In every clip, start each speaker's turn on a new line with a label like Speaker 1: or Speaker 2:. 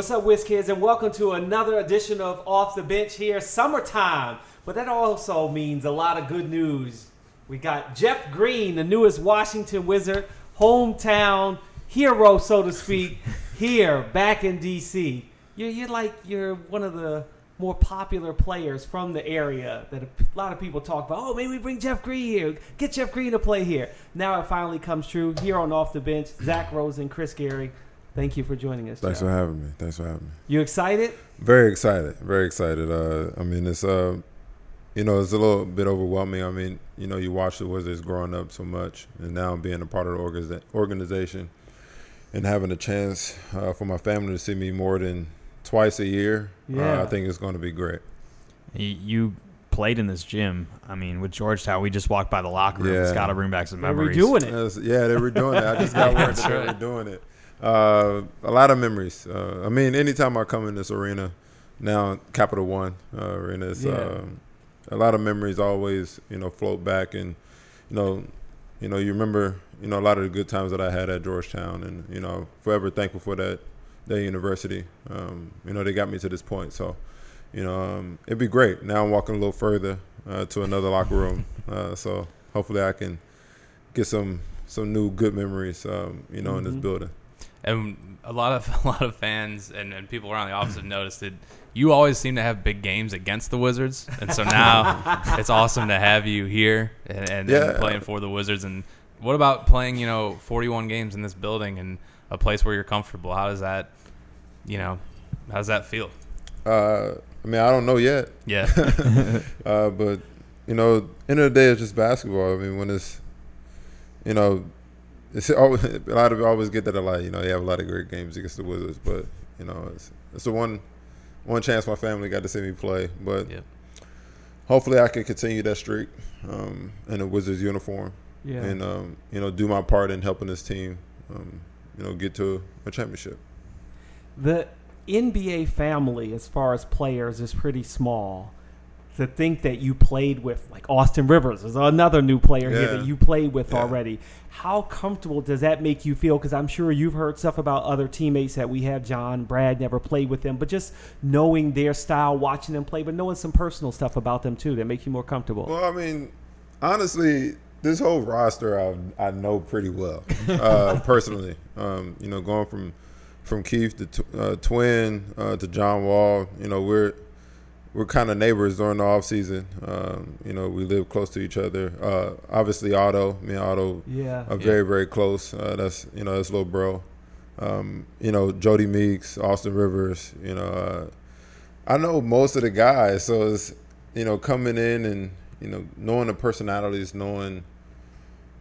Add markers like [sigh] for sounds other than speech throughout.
Speaker 1: What's up, Wiz Kids, and welcome to another edition of Off the Bench here. Summertime, but that also means a lot of good news. We got Jeff Green, the newest Washington Wizard, hometown hero, so to speak, [laughs] here back in DC. You're, you're like you're one of the more popular players from the area that a lot of people talk about. Oh, maybe we bring Jeff Green here. Get Jeff Green to play here. Now it finally comes true here on Off the Bench. Zach Rosen, Chris Gary. Thank you for joining us.
Speaker 2: Thanks
Speaker 1: Jeff.
Speaker 2: for having me. Thanks for having me.
Speaker 1: You excited?
Speaker 2: Very excited. Very excited. Uh, I mean, it's uh, you know, it's a little bit overwhelming. I mean, you know, you watch the Wizards growing up so much, and now being a part of the organiza- organization, and having a chance uh, for my family to see me more than twice a year.
Speaker 1: Yeah.
Speaker 2: uh, I think it's going to be great.
Speaker 3: You, you played in this gym. I mean, with Georgetown, we just walked by the locker room. It's
Speaker 2: Yeah.
Speaker 3: got to bring back some
Speaker 1: We're
Speaker 3: memories.
Speaker 1: redoing it.
Speaker 2: Yeah, they were doing it. I just got [laughs] word that they were doing it. Uh, a lot of memories. Uh, I mean, anytime I come in this arena, now Capital One uh, arena, it's,
Speaker 1: Yeah.
Speaker 2: um, a lot of memories always, you know, float back, and you know, you know, you remember, you know, a lot of the good times that I had at Georgetown, and you know, forever thankful for that, that university. Um, you know, they got me to this point, so. You know, um, it'd be great. Now I'm walking a little further uh, to another locker room, uh, so hopefully I can get some some new good memories, um, you know, in this
Speaker 1: Mhm.
Speaker 2: building.
Speaker 4: And a lot of [laughs] a lot of fans and, and people around the office have noticed that you always seem to have big games against the Wizards, and so now [laughs] it's awesome to have you here and, and, and playing for the Wizards. And what about playing, you know, 41 games in this building and a place where you're comfortable? How does that, you know, how does that feel?
Speaker 2: Uh, I mean, I don't know yet,
Speaker 4: Yeah, [laughs]
Speaker 2: uh, but you know, end of the day, it's just basketball. I mean, when it's, you know, it's always, [laughs] a lot of always get that a lot. You know, they have a lot of great games against the Wizards, but you know, it's it's the one one chance my family got to see me play. But
Speaker 4: Yep.
Speaker 2: hopefully, I can continue that streak um, in a Wizards uniform.
Speaker 1: Yeah.
Speaker 2: and um, you know do my part in helping this team, um, you know, get to a championship.
Speaker 1: the NBA family, as far as players, is pretty small. To think that you played with, like Austin Rivers, is another new player here that you played with
Speaker 2: Yeah.
Speaker 1: already. How comfortable does that make you feel? Because I'm sure you've heard stuff about other teammates that we have. John, Brad, never played with them, but just knowing their style, watching them play, but knowing some personal stuff about them too that make you more comfortable.
Speaker 2: Well, I mean, honestly, this whole roster I I know pretty well uh, [laughs] personally. Um, you know, going from from Keith to Tw- uh, Twin uh, to John Wall. You know, we're we're kind of neighbors during the off season. Um, you know, we live close to each other. Uh, obviously, Otto, me and Otto
Speaker 1: yeah.
Speaker 2: are very very close. Uh, that's you know that's little bro. Um, you know Jodie Meeks, Austin Rivers. You know, uh, I know most of the guys, so it's you know coming in and you know knowing the personalities, knowing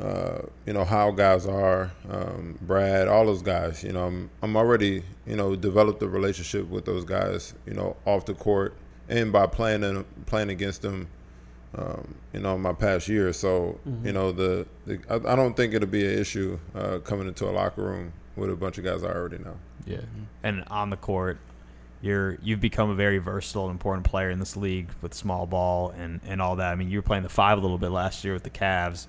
Speaker 2: uh, you know how guys are. Um, Brad, all those guys. You know, I'm I'm already you know developed a relationship with those guys. You know, off the court and by playing them, playing against them um, you know, my past year. So, you know, the, the I, I don't think it'll be an issue uh, coming into a locker room with a bunch of guys I already know.
Speaker 3: Yeah. And on the court, you're you've become a very versatile and important player in this league with small ball and, and all that. I mean, you were playing the five a little bit last year with the Cavs.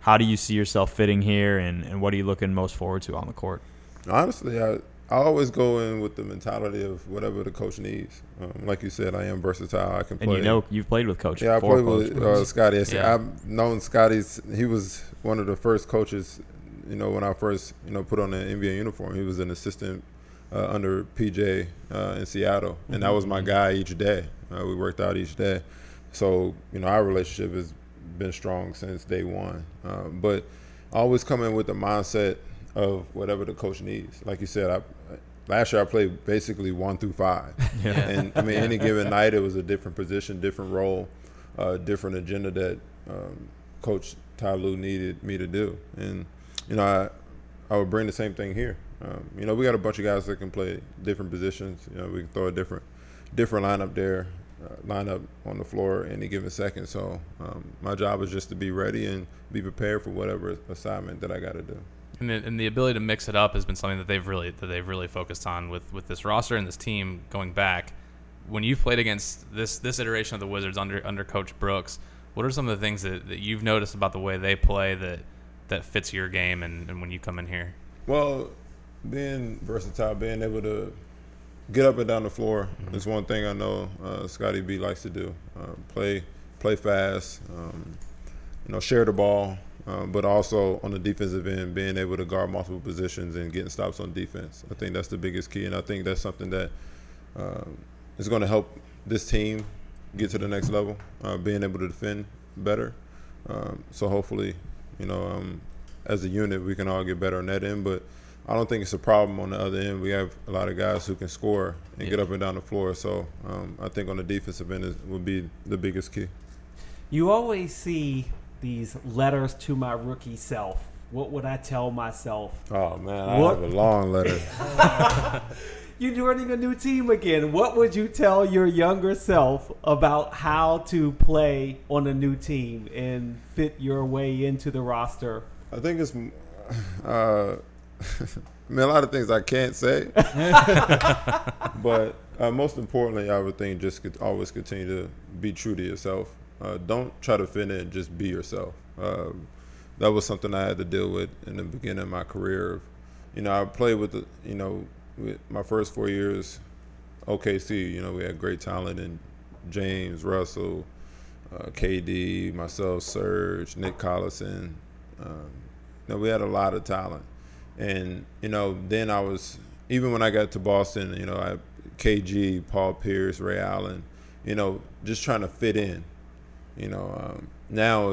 Speaker 3: How do you see yourself fitting here, and, and what are you looking most forward to on the court?
Speaker 2: Honestly, I I always go in with the mentality of whatever the coach needs. Um, like you said, I am versatile. I can play.
Speaker 3: And you know you've played with Coach
Speaker 2: yeah, I played with
Speaker 3: Coach
Speaker 2: uh, Scotty.
Speaker 4: Yeah.
Speaker 2: I've known Scotty's. He was one of the first coaches. You know, when I first you know put on an NBA uniform, he was an assistant uh, under PJ uh, in Seattle, and that was my guy each day. Uh, we worked out each day, so you know our relationship has been strong since day one. Uh, but I always come in with the mindset of whatever the coach needs. Like you said, I last year I played basically one through five, [laughs] and I mean any given night it was a different position, different role, uh, different agenda that um, Coach Ty Lue needed me to do, and you know I I would bring the same thing here. Um, you know we got a bunch of guys that can play different positions. You know we can throw a different different lineup there, uh, lineup on the floor any given second. So um, my job is just to be ready and be prepared for whatever assignment that I got to do.
Speaker 4: And the, and the ability to mix it up has been something that they've really that they've really focused on with with this roster and this team going back. When you've played against this this iteration of the Wizards under under Coach Brooks, what are some of the things that, that you've noticed about the way they play that that fits your game and, and when you come in here?
Speaker 2: Well, being versatile, being able to get up and down the floor. is one thing I know uh, Scotty B likes to do: uh, play, play fast. Um, you know, share the ball, um, but also on the defensive end, being able to guard multiple positions and getting stops on defense. I think that's the biggest key, and I think that's something that uh, is going to help this team get to the next level, uh, being able to defend better. Um, so hopefully, you know, um, as a unit, we can all get better on that end. But I don't think it's a problem on the other end. We have a lot of guys who can score and get up and down the floor. So um, I think on the defensive end is, would be the biggest key.
Speaker 1: You always see these letters to my rookie self. What would I tell myself?
Speaker 2: Oh man, I have a long letter. [laughs]
Speaker 1: You're joining a new team again. What would you tell your younger self about how to play on a new team and fit your way into the roster?
Speaker 2: I think it's, uh, [laughs] I mean, a lot of things I can't say, [laughs] but uh, most importantly, I would think just always continue to be true to yourself. Uh, don't try to fit in; just be yourself. Um, that was something I had to deal with in the beginning of my career. You know, I played with the, you know, my first four years, OKC. You know, we had great talent in James Russell, uh, KD, myself, Serge, Nick Collison. Um, you know, we had a lot of talent, and you know, then I was even when I got to Boston. You know, I KG, Paul Pierce, Ray Allen. You know, just trying to fit in. You know, um, now,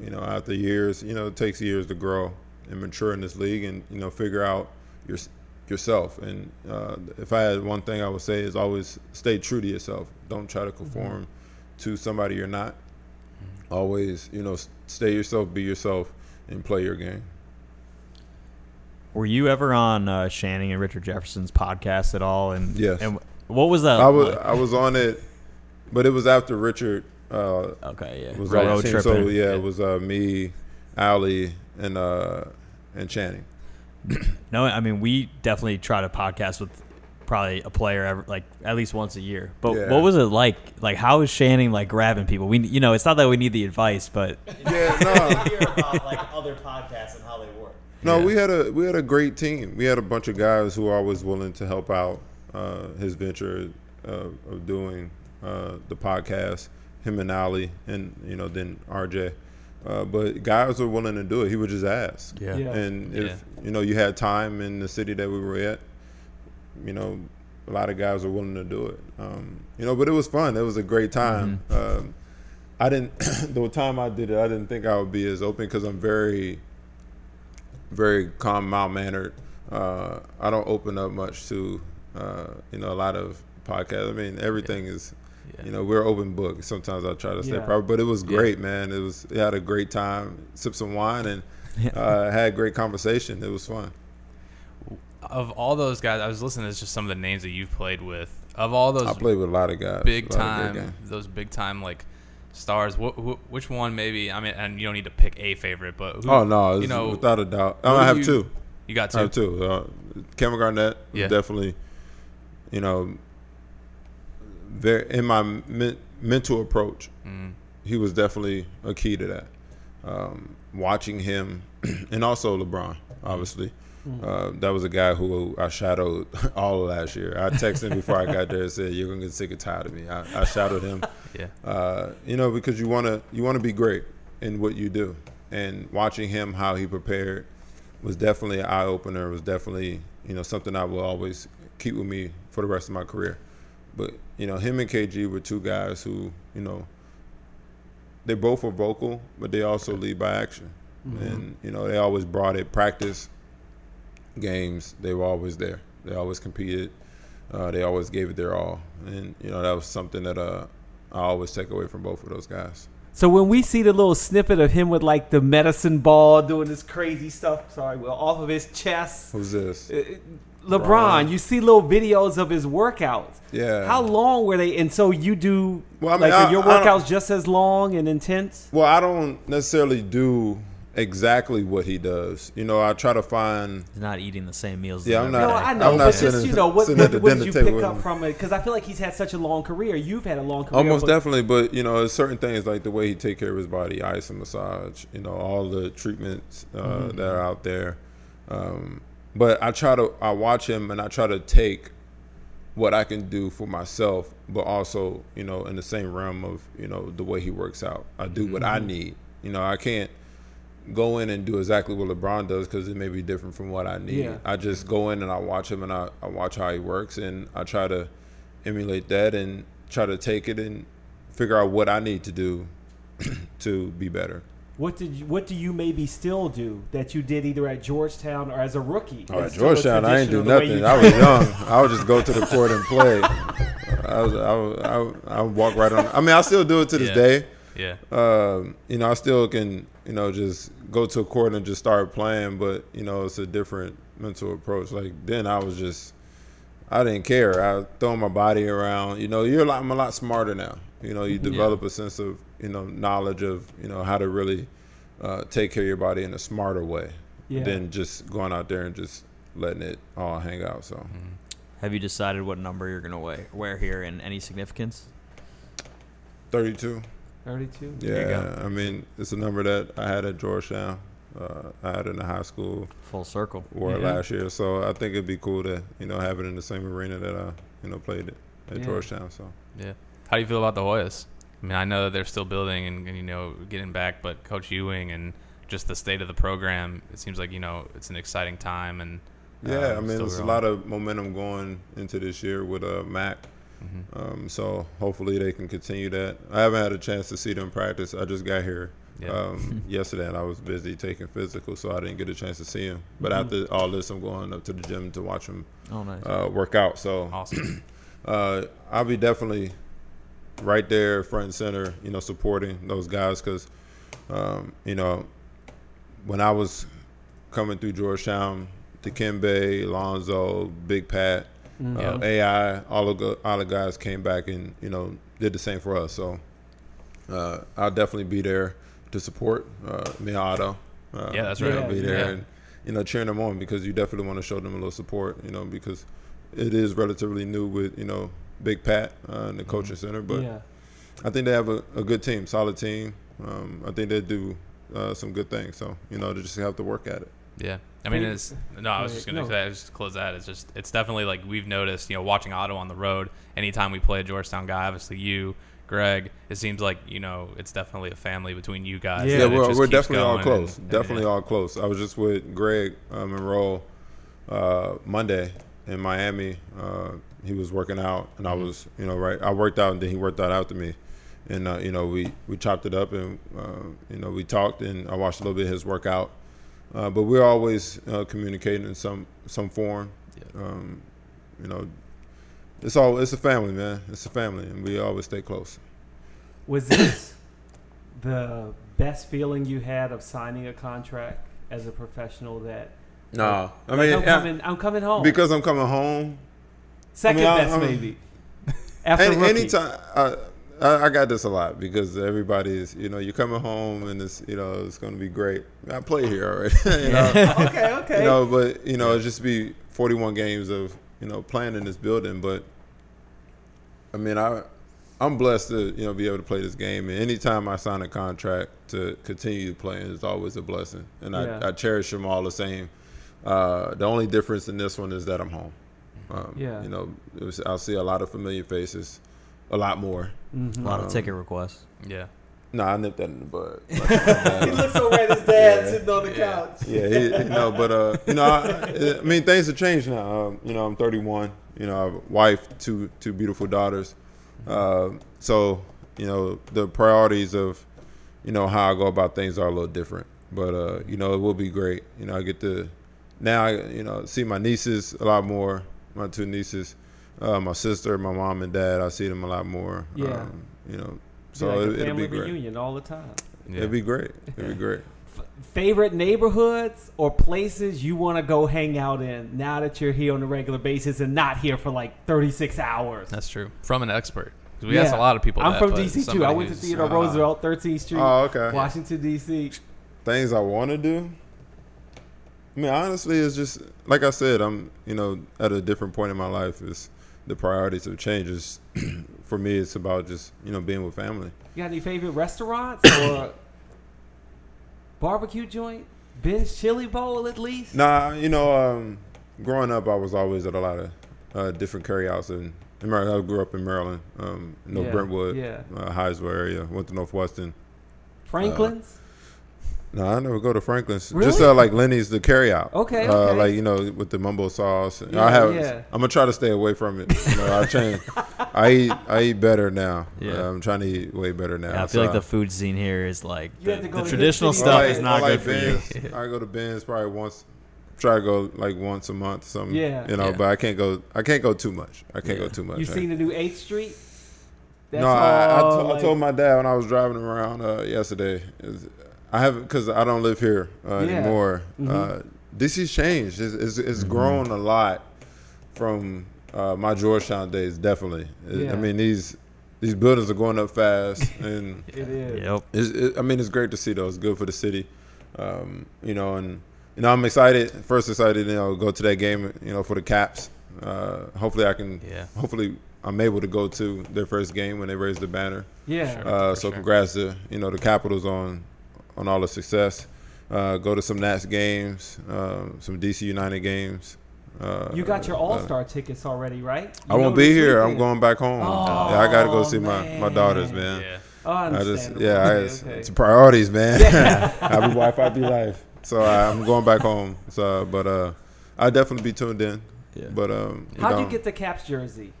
Speaker 2: you know, after years, you know, it takes years to grow and mature in this league, and you know, figure out your yourself. And uh, if I had one thing I would say is always stay true to yourself. Don't try to conform to somebody you're not. Always, you know, stay yourself, be yourself, and play your game.
Speaker 3: Were you ever on uh, Channing and Richard Jefferson's podcast at all? And
Speaker 2: Yes.
Speaker 3: And what was that?
Speaker 2: I was
Speaker 3: like?
Speaker 2: I was on it, but it was after Richard uh,
Speaker 3: okay, yeah.
Speaker 2: was
Speaker 3: road,
Speaker 2: on the team. So yeah, it was uh, me, Allie, and uh, and Channing. [clears throat]
Speaker 3: No, I mean we definitely try to podcast with probably a player every, like at least once a year. But
Speaker 2: Yeah.
Speaker 3: what was it like? Like how is Channing like grabbing people? We you know it's not that we need the advice, but [laughs]
Speaker 2: Yeah, no.
Speaker 1: hear about like other podcasts and how they work.
Speaker 2: No,
Speaker 4: Yeah.
Speaker 2: we had a we had a great team. We had a bunch of guys who were always willing to help out uh, his venture uh, of doing uh, the podcast. Him and Allie, and you know then RJ. Uh, but guys were willing to do it. He would just ask.
Speaker 3: Yeah.
Speaker 1: Yeah.
Speaker 2: And if you know you had time in the city that we were at, you know, a lot of guys were willing to do it. Um, you know, but it was fun. It was a great time. Um, I didn't. [coughs] the time I did it, I didn't think I would be as open because I'm very, very calm, mild mannered. Uh, I don't open up much to, uh, you know, a lot of podcasts. I mean, everything is.
Speaker 4: Yeah.
Speaker 2: You know, we're open book. Sometimes I try to stay
Speaker 1: Yeah.
Speaker 2: private, but it was
Speaker 4: Yeah.
Speaker 2: great, man. It was. We had a great time, sipped some wine, and
Speaker 3: Yeah.
Speaker 2: uh, had great conversation. It was fun.
Speaker 4: Of all those guys, I was listening to just some of the names that you've played with. Of all those
Speaker 2: I played with a lot of guys.
Speaker 4: big
Speaker 2: a lot of great
Speaker 4: time, those big time like stars. Wh- wh- which one maybe? I mean, and you don't need to pick a favorite, but who,
Speaker 2: Oh no,
Speaker 4: you know,
Speaker 2: without a doubt. I have
Speaker 4: you-
Speaker 2: two.
Speaker 4: You got
Speaker 2: I
Speaker 4: two.
Speaker 2: have two. Uh, Kevin Garnett
Speaker 4: Yeah.
Speaker 2: definitely, you know, very in my men- mental approach.
Speaker 4: Mm.
Speaker 2: He was definitely a key to that. Um, watching him, [clears throat] and also LeBron, obviously. Uh, that was a guy who I shadowed [laughs] all of last year. I texted him before I got there and said, "You're gonna get sick and tired of me." I, I shadowed him [laughs]
Speaker 4: Yeah.
Speaker 2: uh, you know, because you want to you want to be great in what you do, and watching him how he prepared was definitely an eye opener. Was definitely you know something I will always keep with me for the rest of my career. But you know, him and KG were two guys who you know they both were vocal, but they also lead by action, and you know they always brought it. Practice, games, they were always there. They always competed. Uh, they always gave it their all, and you know that was something that uh, I always take away from both of those guys.
Speaker 1: So when we see the little snippet of him with like the medicine ball doing this crazy stuff, sorry, well, off of his chest,
Speaker 2: Who's this?
Speaker 1: LeBron,
Speaker 2: Bron.
Speaker 1: you see little videos of his workouts.
Speaker 2: Yeah.
Speaker 1: How long were they? And so you do
Speaker 2: Well, I mean,
Speaker 1: like
Speaker 2: I-
Speaker 1: are your workouts just as long and intense?
Speaker 2: Well, I don't necessarily do exactly what he does. You know, I try to find.
Speaker 3: He's not eating the same meals.
Speaker 2: Yeah, I'm not-
Speaker 3: everybody.
Speaker 1: I know,
Speaker 2: I'm not
Speaker 1: but just
Speaker 2: sitting-
Speaker 1: you know, what,
Speaker 2: sitting at
Speaker 1: what,
Speaker 2: the
Speaker 1: what
Speaker 2: dinner
Speaker 1: did you
Speaker 2: table
Speaker 1: pick up from it? Because I feel like he's had such a long career. You've had a long career.
Speaker 2: Almost
Speaker 1: but-
Speaker 2: definitely, but you know, certain things like the way he take care of his body, ice and massage, you know, all the treatments uh,
Speaker 1: Mm-hmm.
Speaker 2: that are out there. Um, but I try to, I watch him and I try to take what I can do for myself, but also, you know, in the same realm of, you know, the way he works out. I do what I mm-hmm. need. You know, I can't go in and do exactly what LeBron does because it may be different from what I need.
Speaker 1: Yeah.
Speaker 2: I just go in and I watch him and I, I watch how he works and I try to emulate that and try to take it and figure out what I need to do [clears throat] to be better.
Speaker 1: What did you, what do you maybe still do that you did either at Georgetown or as a rookie?
Speaker 2: Oh, at
Speaker 1: That's still a
Speaker 2: Georgetown, I ain't
Speaker 1: tradition
Speaker 2: do
Speaker 1: of the way
Speaker 2: nothing. I was young. I would just go to the court and play. I was, I would, I would, I would walk right on. I mean, I still do it to this
Speaker 4: Yeah.
Speaker 2: day.
Speaker 4: Yeah.
Speaker 2: Um, you know, I still can, you know, just go to a court and just start playing, but you know, it's a different mental approach. Like then, I was just, I didn't care. I throw my body around. You know, you're a lot, I'm a lot smarter now. You know, you develop a sense of, you know, knowledge of, you know, how to really uh, take care of your body in a smarter way
Speaker 1: Yeah.
Speaker 2: than just going out there and just letting it all hang out. So.
Speaker 3: Have you decided what number you're gonna wear, wear here and any significance?
Speaker 2: 32.
Speaker 1: 32.
Speaker 3: There you
Speaker 2: Yeah, I mean, it's a number that I had at Georgetown. Uh, I had it in the high school,
Speaker 3: Full circle.
Speaker 2: wore it
Speaker 1: Yeah.
Speaker 2: last year. So I think it'd be cool to, you know, have it in the same arena that I, you know, played it at
Speaker 1: Yeah.
Speaker 2: Georgetown. So
Speaker 4: Yeah. How do you feel about the Hoyas? I mean, I know that they're still building and, and you know getting back, but Coach Ewing and just the state of the program, it seems like you know it's an exciting time and
Speaker 2: yeah,
Speaker 4: um,
Speaker 2: I mean, there's a lot of momentum going into this year with uh, Mac.
Speaker 4: Mhm.
Speaker 2: Um, so hopefully they can continue that. I haven't had a chance to see them practice. I just got here
Speaker 4: Yeah.
Speaker 2: um, [laughs] yesterday and I was busy taking physical, so I didn't get a chance to see him. But after all this, I'm going up to the gym to watch him
Speaker 3: Oh, nice.
Speaker 2: uh, work out. So
Speaker 4: awesome. [clears throat]
Speaker 2: uh, I'll be definitely right there, front and center, you know, supporting those guys because, um, you know, when I was coming through Georgetown, Dikembe, Alonzo, Big Pat, uh, AI, all of the, all the guys came back and you know did the same for us. So uh, I'll definitely be there to support uh, me and Uh,
Speaker 4: Yeah, that's
Speaker 2: you
Speaker 1: I'll
Speaker 2: Be there
Speaker 4: Yeah.
Speaker 2: and you know cheering them on because you definitely want to show them a little support. You know because it is relatively new with you know Big Pat uh, in the coaching center, but
Speaker 1: yeah.
Speaker 2: I think they have a, a good team, solid team. Um, I think they do uh, some good things. So you know they just have to work at it.
Speaker 4: Yeah, I mean,
Speaker 1: Favorite-
Speaker 4: it's no. I was just gonna
Speaker 1: no.
Speaker 4: say, just to close that. It's just, it's definitely like we've noticed. You know, watching Otto on the road. Anytime we play a Georgetown guy, obviously you, Greg. It seems like you know, it's definitely a family between you guys.
Speaker 1: Yeah,
Speaker 2: Yeah, we're, we're definitely all close.
Speaker 4: and- and,
Speaker 2: definitely
Speaker 4: yeah.
Speaker 2: all close. I was just with Greg Monroe uh, Monday in Miami. Uh, he was working out, and I
Speaker 4: Mm-hmm.
Speaker 2: was, you know, right. I worked out, and then he worked out after me, and uh, you know, we we chopped it up, and uh, you know, we talked, and I watched a little bit of his workout. Uh, but we're always uh, communicating in some some form.
Speaker 4: Yeah.
Speaker 2: Um, you know, it's all it's a family, man. It's a family, and we always stay close.
Speaker 1: Was this [coughs] the best feeling you had of signing a contract as a professional? That
Speaker 2: No, I
Speaker 1: like,
Speaker 2: mean,
Speaker 1: I'm
Speaker 2: yeah,
Speaker 1: coming, I'm coming home.
Speaker 2: because I'm coming home.
Speaker 1: Second
Speaker 2: I mean,
Speaker 1: best,
Speaker 2: I'm-
Speaker 1: maybe. [laughs] After
Speaker 2: Any,
Speaker 1: rookie.
Speaker 2: anytime I, I I got this a lot because everybody's you know you're coming home and it's you know it's going to be great. I play here already, [laughs] you know. [laughs]
Speaker 1: okay, okay.
Speaker 2: you know, but you know, it's just be 41 games of you know playing in this building. But I mean, I I'm blessed to you know be able to play this game, and anytime I sign a contract to continue playing is always a blessing, and
Speaker 1: Yeah.
Speaker 2: I, I cherish them all the same. Uh, the only difference in this one is that I'm home. Um,
Speaker 1: Yeah.
Speaker 2: you know, it was, I'll see a lot of familiar faces, a lot more.
Speaker 1: Mhm.
Speaker 3: a lot
Speaker 2: um,
Speaker 3: of ticket requests.
Speaker 4: Yeah,
Speaker 2: No, I nipped that in the bud. [laughs]
Speaker 1: he looks over at his dad
Speaker 2: Yeah.
Speaker 1: sitting on the
Speaker 4: Yeah.
Speaker 1: couch.
Speaker 2: Yeah, he, he- no, but uh, you know, I, I mean, things have changed now. Um, you know, I'm 31. You know, I have a wife, two two beautiful daughters. Uh, so you know, the priorities of you know how I go about things are a little different. But uh, you know, it will be great. You know, I get to now, I, you know, see my nieces a lot more. My two nieces, uh, my sister, my mom and dad. I see them a lot more.
Speaker 1: Yeah.
Speaker 2: Um, you know,
Speaker 1: Be
Speaker 2: so
Speaker 1: like a
Speaker 2: it, it'll
Speaker 1: family
Speaker 2: be great.
Speaker 1: reunion all the time.
Speaker 4: yeah.
Speaker 2: It'd be great. It'd be great.
Speaker 1: F- favorite neighborhoods or places you want to go hang out in now that you're here on a regular basis and not here for like 36 hours.
Speaker 4: That's true. From an expert. we asked a lot of people.
Speaker 1: I'm
Speaker 4: that,
Speaker 1: from DC too. I went to
Speaker 4: who's-
Speaker 1: Theodore
Speaker 2: uh,
Speaker 1: Roosevelt, 13th Street,
Speaker 2: Oh, okay.
Speaker 1: Washington D.C.
Speaker 2: things I want to do. I mean, honestly, it's just like I said. I'm, you know, at a different point in my life. Is the priorities have changed. [clears throat] For me, it's about just you know being with family.
Speaker 1: You got any favorite restaurants or barbecue joint? Ben's Chili Bowl at least.
Speaker 2: Nah, you know, um, growing up, I was always at a lot of uh, different carryouts. And in Maryland, I grew up in Maryland, um, no
Speaker 1: Yeah,
Speaker 2: Brentwood,
Speaker 1: yeah.
Speaker 2: uh, area. Went to Northwestern.
Speaker 1: Franklin's.
Speaker 2: No, I never go to Franklin's.
Speaker 1: Really?
Speaker 2: Just uh, like Lenny's, the carryout.
Speaker 1: Okay,
Speaker 2: Uh,
Speaker 1: okay.
Speaker 2: like you know, with the mumbo sauce.
Speaker 1: Yeah,
Speaker 2: I have.
Speaker 1: yeah.
Speaker 2: I'm gonna try to stay away from it. You know, I change. [laughs] I eat. I eat better now.
Speaker 3: Yeah.
Speaker 2: Uh, I'm trying to eat way better now.
Speaker 3: Yeah, I feel like the food scene here is like
Speaker 1: You
Speaker 3: the,
Speaker 1: have to go
Speaker 3: the
Speaker 1: to
Speaker 3: traditional
Speaker 1: Hip
Speaker 3: stuff
Speaker 2: like-
Speaker 3: is not
Speaker 2: I
Speaker 3: good
Speaker 2: like
Speaker 3: for you. [laughs]
Speaker 2: I go to Ben's probably once. Try to go like once a month, or something.
Speaker 1: Yeah.
Speaker 2: You know,
Speaker 4: Yeah.
Speaker 2: but I can't go. I can't go too much. I can't
Speaker 3: Yeah.
Speaker 2: go too much.
Speaker 1: You
Speaker 2: I-
Speaker 1: seen the new Eighth Street? That's
Speaker 2: no, I, I,
Speaker 1: all,
Speaker 2: to- I told my dad when I was driving around uh, yesterday. is- I haven't because I don't live here uh,
Speaker 1: Yeah.
Speaker 2: anymore.
Speaker 1: Mhm.
Speaker 2: Uh, DC's changed. It's, it's, it's
Speaker 3: Mm-hmm.
Speaker 2: grown a lot from uh, my Georgetown days. Definitely. It-
Speaker 1: Yeah.
Speaker 2: I mean these these buildings are going up fast, [laughs] and
Speaker 1: It is.
Speaker 3: Yep.
Speaker 2: it's, it, I mean it's great to see though. It's good for the city, um, you know. And you know I'm excited. First excited, you know, go to that game, you know, for the Caps. Uh, hopefully I can.
Speaker 4: Yeah.
Speaker 2: Hopefully I'm able to go to their first game when they raise the banner.
Speaker 1: Yeah.
Speaker 4: Sure.
Speaker 2: Uh, so
Speaker 4: sure.
Speaker 2: congrats to you know the Capitals on on all the success. Uh, go to some Nats games, uh, some DC United games. Uh,
Speaker 1: You got your
Speaker 2: uh,
Speaker 1: All Star tickets already, right?
Speaker 2: I won't be
Speaker 1: this
Speaker 2: here. I'm going back home.
Speaker 1: Oh,
Speaker 2: yeah, I got to go see my, my daughters, man.
Speaker 4: Yeah.
Speaker 1: Oh,
Speaker 2: I just
Speaker 1: understandable.
Speaker 2: yeah, I
Speaker 1: Okay,
Speaker 2: just,
Speaker 1: okay.
Speaker 2: it's priorities, man. [laughs] Happy wife, happy life. So I, I'm going back home. So, but uh, I definitely be tuned in.
Speaker 3: Yeah.
Speaker 2: But um,
Speaker 1: How'd
Speaker 2: know,
Speaker 1: you get the Caps jersey?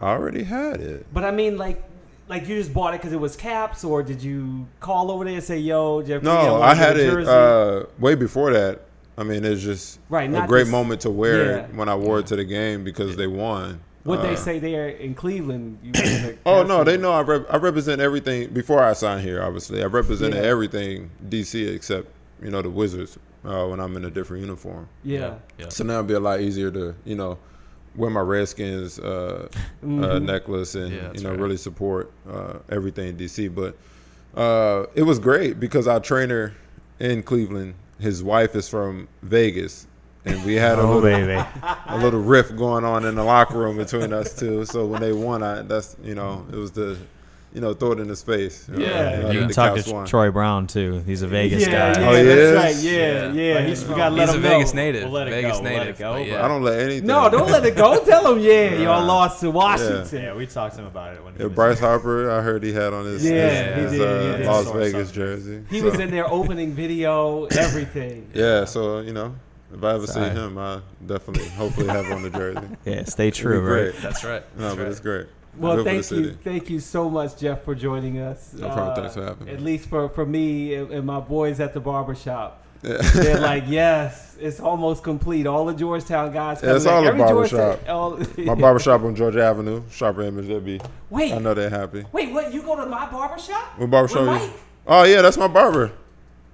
Speaker 2: I already had it.
Speaker 1: But I mean, like, like you just bought it because it was Caps, or did you call over there and say, "Yo, Jeff"?
Speaker 2: No,
Speaker 1: wanna
Speaker 2: I had it uh, way before that. I mean, it's just
Speaker 1: Right,
Speaker 2: a great
Speaker 1: just-
Speaker 2: moment to wear
Speaker 1: yeah.
Speaker 2: it when I wore it to the game because they won.
Speaker 1: What they
Speaker 2: Uh,
Speaker 1: say there in Cleveland? You [coughs] the
Speaker 2: Oh no, they know I, rep- I represent everything before I signed here. Obviously, I represented
Speaker 1: Yeah.
Speaker 2: everything DC except you know the Wizards uh, when I'm in a different uniform.
Speaker 1: Yeah.
Speaker 4: Yeah.
Speaker 2: So now it'd be a lot easier to you know wear my Redskins uh, uh,
Speaker 1: Mhm.
Speaker 2: necklace and
Speaker 4: Yeah,
Speaker 2: you know
Speaker 4: right.
Speaker 2: really support uh, everything DC. But uh, it was great because our trainer in Cleveland, his wife is from Vegas, and we had a [laughs]
Speaker 3: Oh
Speaker 2: little
Speaker 3: baby. [laughs]
Speaker 2: a little rift going on in the locker room between us two. So when they won, I that's you know it was the you know throw it in his face.
Speaker 1: Yeah.
Speaker 2: Uh,
Speaker 3: You can talk to
Speaker 2: won.
Speaker 3: Troy Brown too. He's a Vegas
Speaker 1: yeah,
Speaker 3: guy.
Speaker 1: Yeah,
Speaker 2: Oh, he
Speaker 1: that's
Speaker 2: is?
Speaker 1: right. Yeah,
Speaker 4: Yeah.
Speaker 1: yeah.
Speaker 3: But he's
Speaker 1: you
Speaker 3: from-
Speaker 1: gotta let
Speaker 4: He's a
Speaker 1: him
Speaker 4: Vegas
Speaker 1: know.
Speaker 4: native.
Speaker 3: We'll let it
Speaker 4: Vegas
Speaker 3: go, we'll let
Speaker 4: native.
Speaker 3: it go,
Speaker 4: but
Speaker 3: but-
Speaker 4: yeah.
Speaker 2: I don't let anything.
Speaker 1: No, [laughs] don't let it go. Tell him, yeah, y'all lost to Washington.
Speaker 3: Yeah, we talked to him about it when he
Speaker 2: Yeah,
Speaker 3: was
Speaker 2: Bryce Harper, I heard he had on his,
Speaker 1: Yeah,
Speaker 2: his,
Speaker 1: he
Speaker 2: his,
Speaker 1: did,
Speaker 2: uh,
Speaker 1: he did.
Speaker 2: Las Vegas jersey.
Speaker 1: He
Speaker 2: So,
Speaker 1: was in their opening video, everything. [laughs]
Speaker 2: Yeah, so you know, if I ever see him, I definitely, hopefully, have on the jersey. [laughs]
Speaker 3: Yeah, stay true, right?
Speaker 4: That's right.
Speaker 2: No,
Speaker 4: That's
Speaker 2: but it's great.
Speaker 1: Well,
Speaker 2: Good
Speaker 1: thank you, thank you so much, Jeff, for joining us.
Speaker 2: No problem. Thanks for uh, having me.
Speaker 1: At least for, for me and and my boys at the barbershop.
Speaker 2: Yeah. [laughs]
Speaker 1: They're like, yes, it's almost complete. All the Georgetown guys.
Speaker 2: Yeah, it's
Speaker 1: coming
Speaker 2: all
Speaker 1: in.
Speaker 2: a
Speaker 1: Every
Speaker 2: barbershop.
Speaker 1: Georgetown- [laughs] all- [laughs]
Speaker 2: My barbershop on Georgia Avenue, Sharper Image. They'll be.
Speaker 1: Wait,
Speaker 2: I know they're happy.
Speaker 1: wait, what? You go to my barbershop?
Speaker 2: What barbershop?
Speaker 1: With Mike?
Speaker 2: Oh yeah, that's my barber.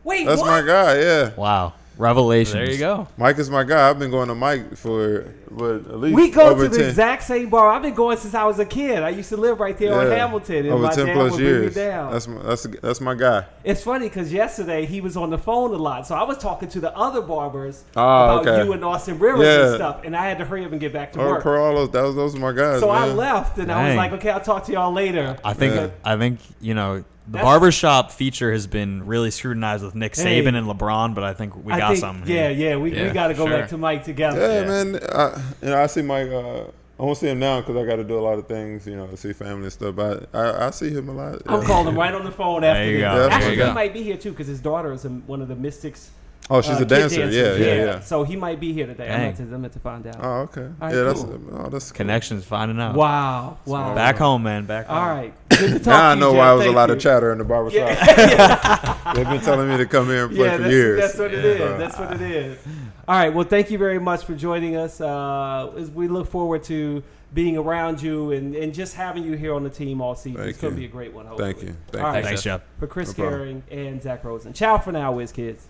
Speaker 1: Wait,
Speaker 2: That's
Speaker 1: what?
Speaker 2: my guy. Yeah,
Speaker 3: Wow, revelations.
Speaker 4: There you go.
Speaker 2: Mike is my guy. I've been going to Mike for what at least
Speaker 1: We go
Speaker 2: over
Speaker 1: to the
Speaker 2: 10,
Speaker 1: exact same bar. I've been going since I was a kid. I used to live right there on Hamilton, and
Speaker 2: over
Speaker 1: my
Speaker 2: ten
Speaker 1: dad
Speaker 2: plus
Speaker 1: would bring me
Speaker 2: years.
Speaker 1: down.
Speaker 2: That's my that's that's my guy.
Speaker 1: It's funny because yesterday he was on the phone a lot, so I was talking to the other barbers
Speaker 2: Oh,
Speaker 1: about
Speaker 2: okay.
Speaker 1: you and Austin Rivers and
Speaker 2: Yeah.
Speaker 1: stuff, and I had to hurry up and get back to
Speaker 2: Oh,
Speaker 1: work.
Speaker 2: Carlos, that was those are my guys.
Speaker 1: So I left, and I was like, "Okay, I'll talk to y'all later."
Speaker 3: I think
Speaker 2: Yeah.
Speaker 3: I think you know the
Speaker 1: That's-
Speaker 3: barbershop feature has been really scrutinized with Nick
Speaker 1: Hey.
Speaker 3: Saban and LeBron, but I think we
Speaker 1: I
Speaker 3: got
Speaker 1: think,
Speaker 3: something.
Speaker 1: Yeah,
Speaker 3: here.
Speaker 1: yeah, we, we got to go
Speaker 4: sure.
Speaker 1: back to Mike together.
Speaker 2: Yeah,
Speaker 3: Yeah.
Speaker 2: man. I, you know, I see Mike. Uh, I won't see him now because I got to do a lot of things. You know, see family and stuff. But I, I see him a lot.
Speaker 1: I'm
Speaker 2: yeah.
Speaker 1: calling him right on the phone after
Speaker 3: There you
Speaker 1: this.
Speaker 3: go.
Speaker 1: Actually,
Speaker 4: There you
Speaker 1: he might be here too because his daughter is in one of the Mystics.
Speaker 2: Oh, she's
Speaker 1: uh,
Speaker 2: a
Speaker 1: kid
Speaker 2: dancer.
Speaker 1: dancers.
Speaker 2: Yeah, yeah, yeah.
Speaker 1: So he might be here today. I'm
Speaker 3: Dang.
Speaker 1: meant, to, I'm meant to find out.
Speaker 2: Oh, okay.
Speaker 1: right,
Speaker 2: yeah, that's oh, that's cool.
Speaker 3: Connections finding out.
Speaker 1: Wow, wow.
Speaker 3: Back home, man. Back home.
Speaker 1: All right. Good [laughs] to talk
Speaker 2: Now
Speaker 1: to
Speaker 2: I know
Speaker 1: Jeff.
Speaker 2: why it was a lot
Speaker 1: you.
Speaker 2: of chatter in the barbershop.
Speaker 1: Yeah, [laughs] [laughs]
Speaker 2: They've been telling me to come here and play
Speaker 1: yeah
Speaker 2: for years.
Speaker 1: that's what it
Speaker 4: Yeah.
Speaker 1: is. That's what it is. All right. Well, thank you very much for joining us. Uh, as we look forward to being around you and, and just having you here on the team all season.
Speaker 2: Thank
Speaker 1: it's going to be a great one. Hopefully.
Speaker 2: Thank you. Thank
Speaker 1: All
Speaker 2: you.
Speaker 3: Thanks, Jeff.
Speaker 1: For Chris
Speaker 2: No problem.
Speaker 1: Caring and Zach Rosen. Ciao for now, Whiz Kids.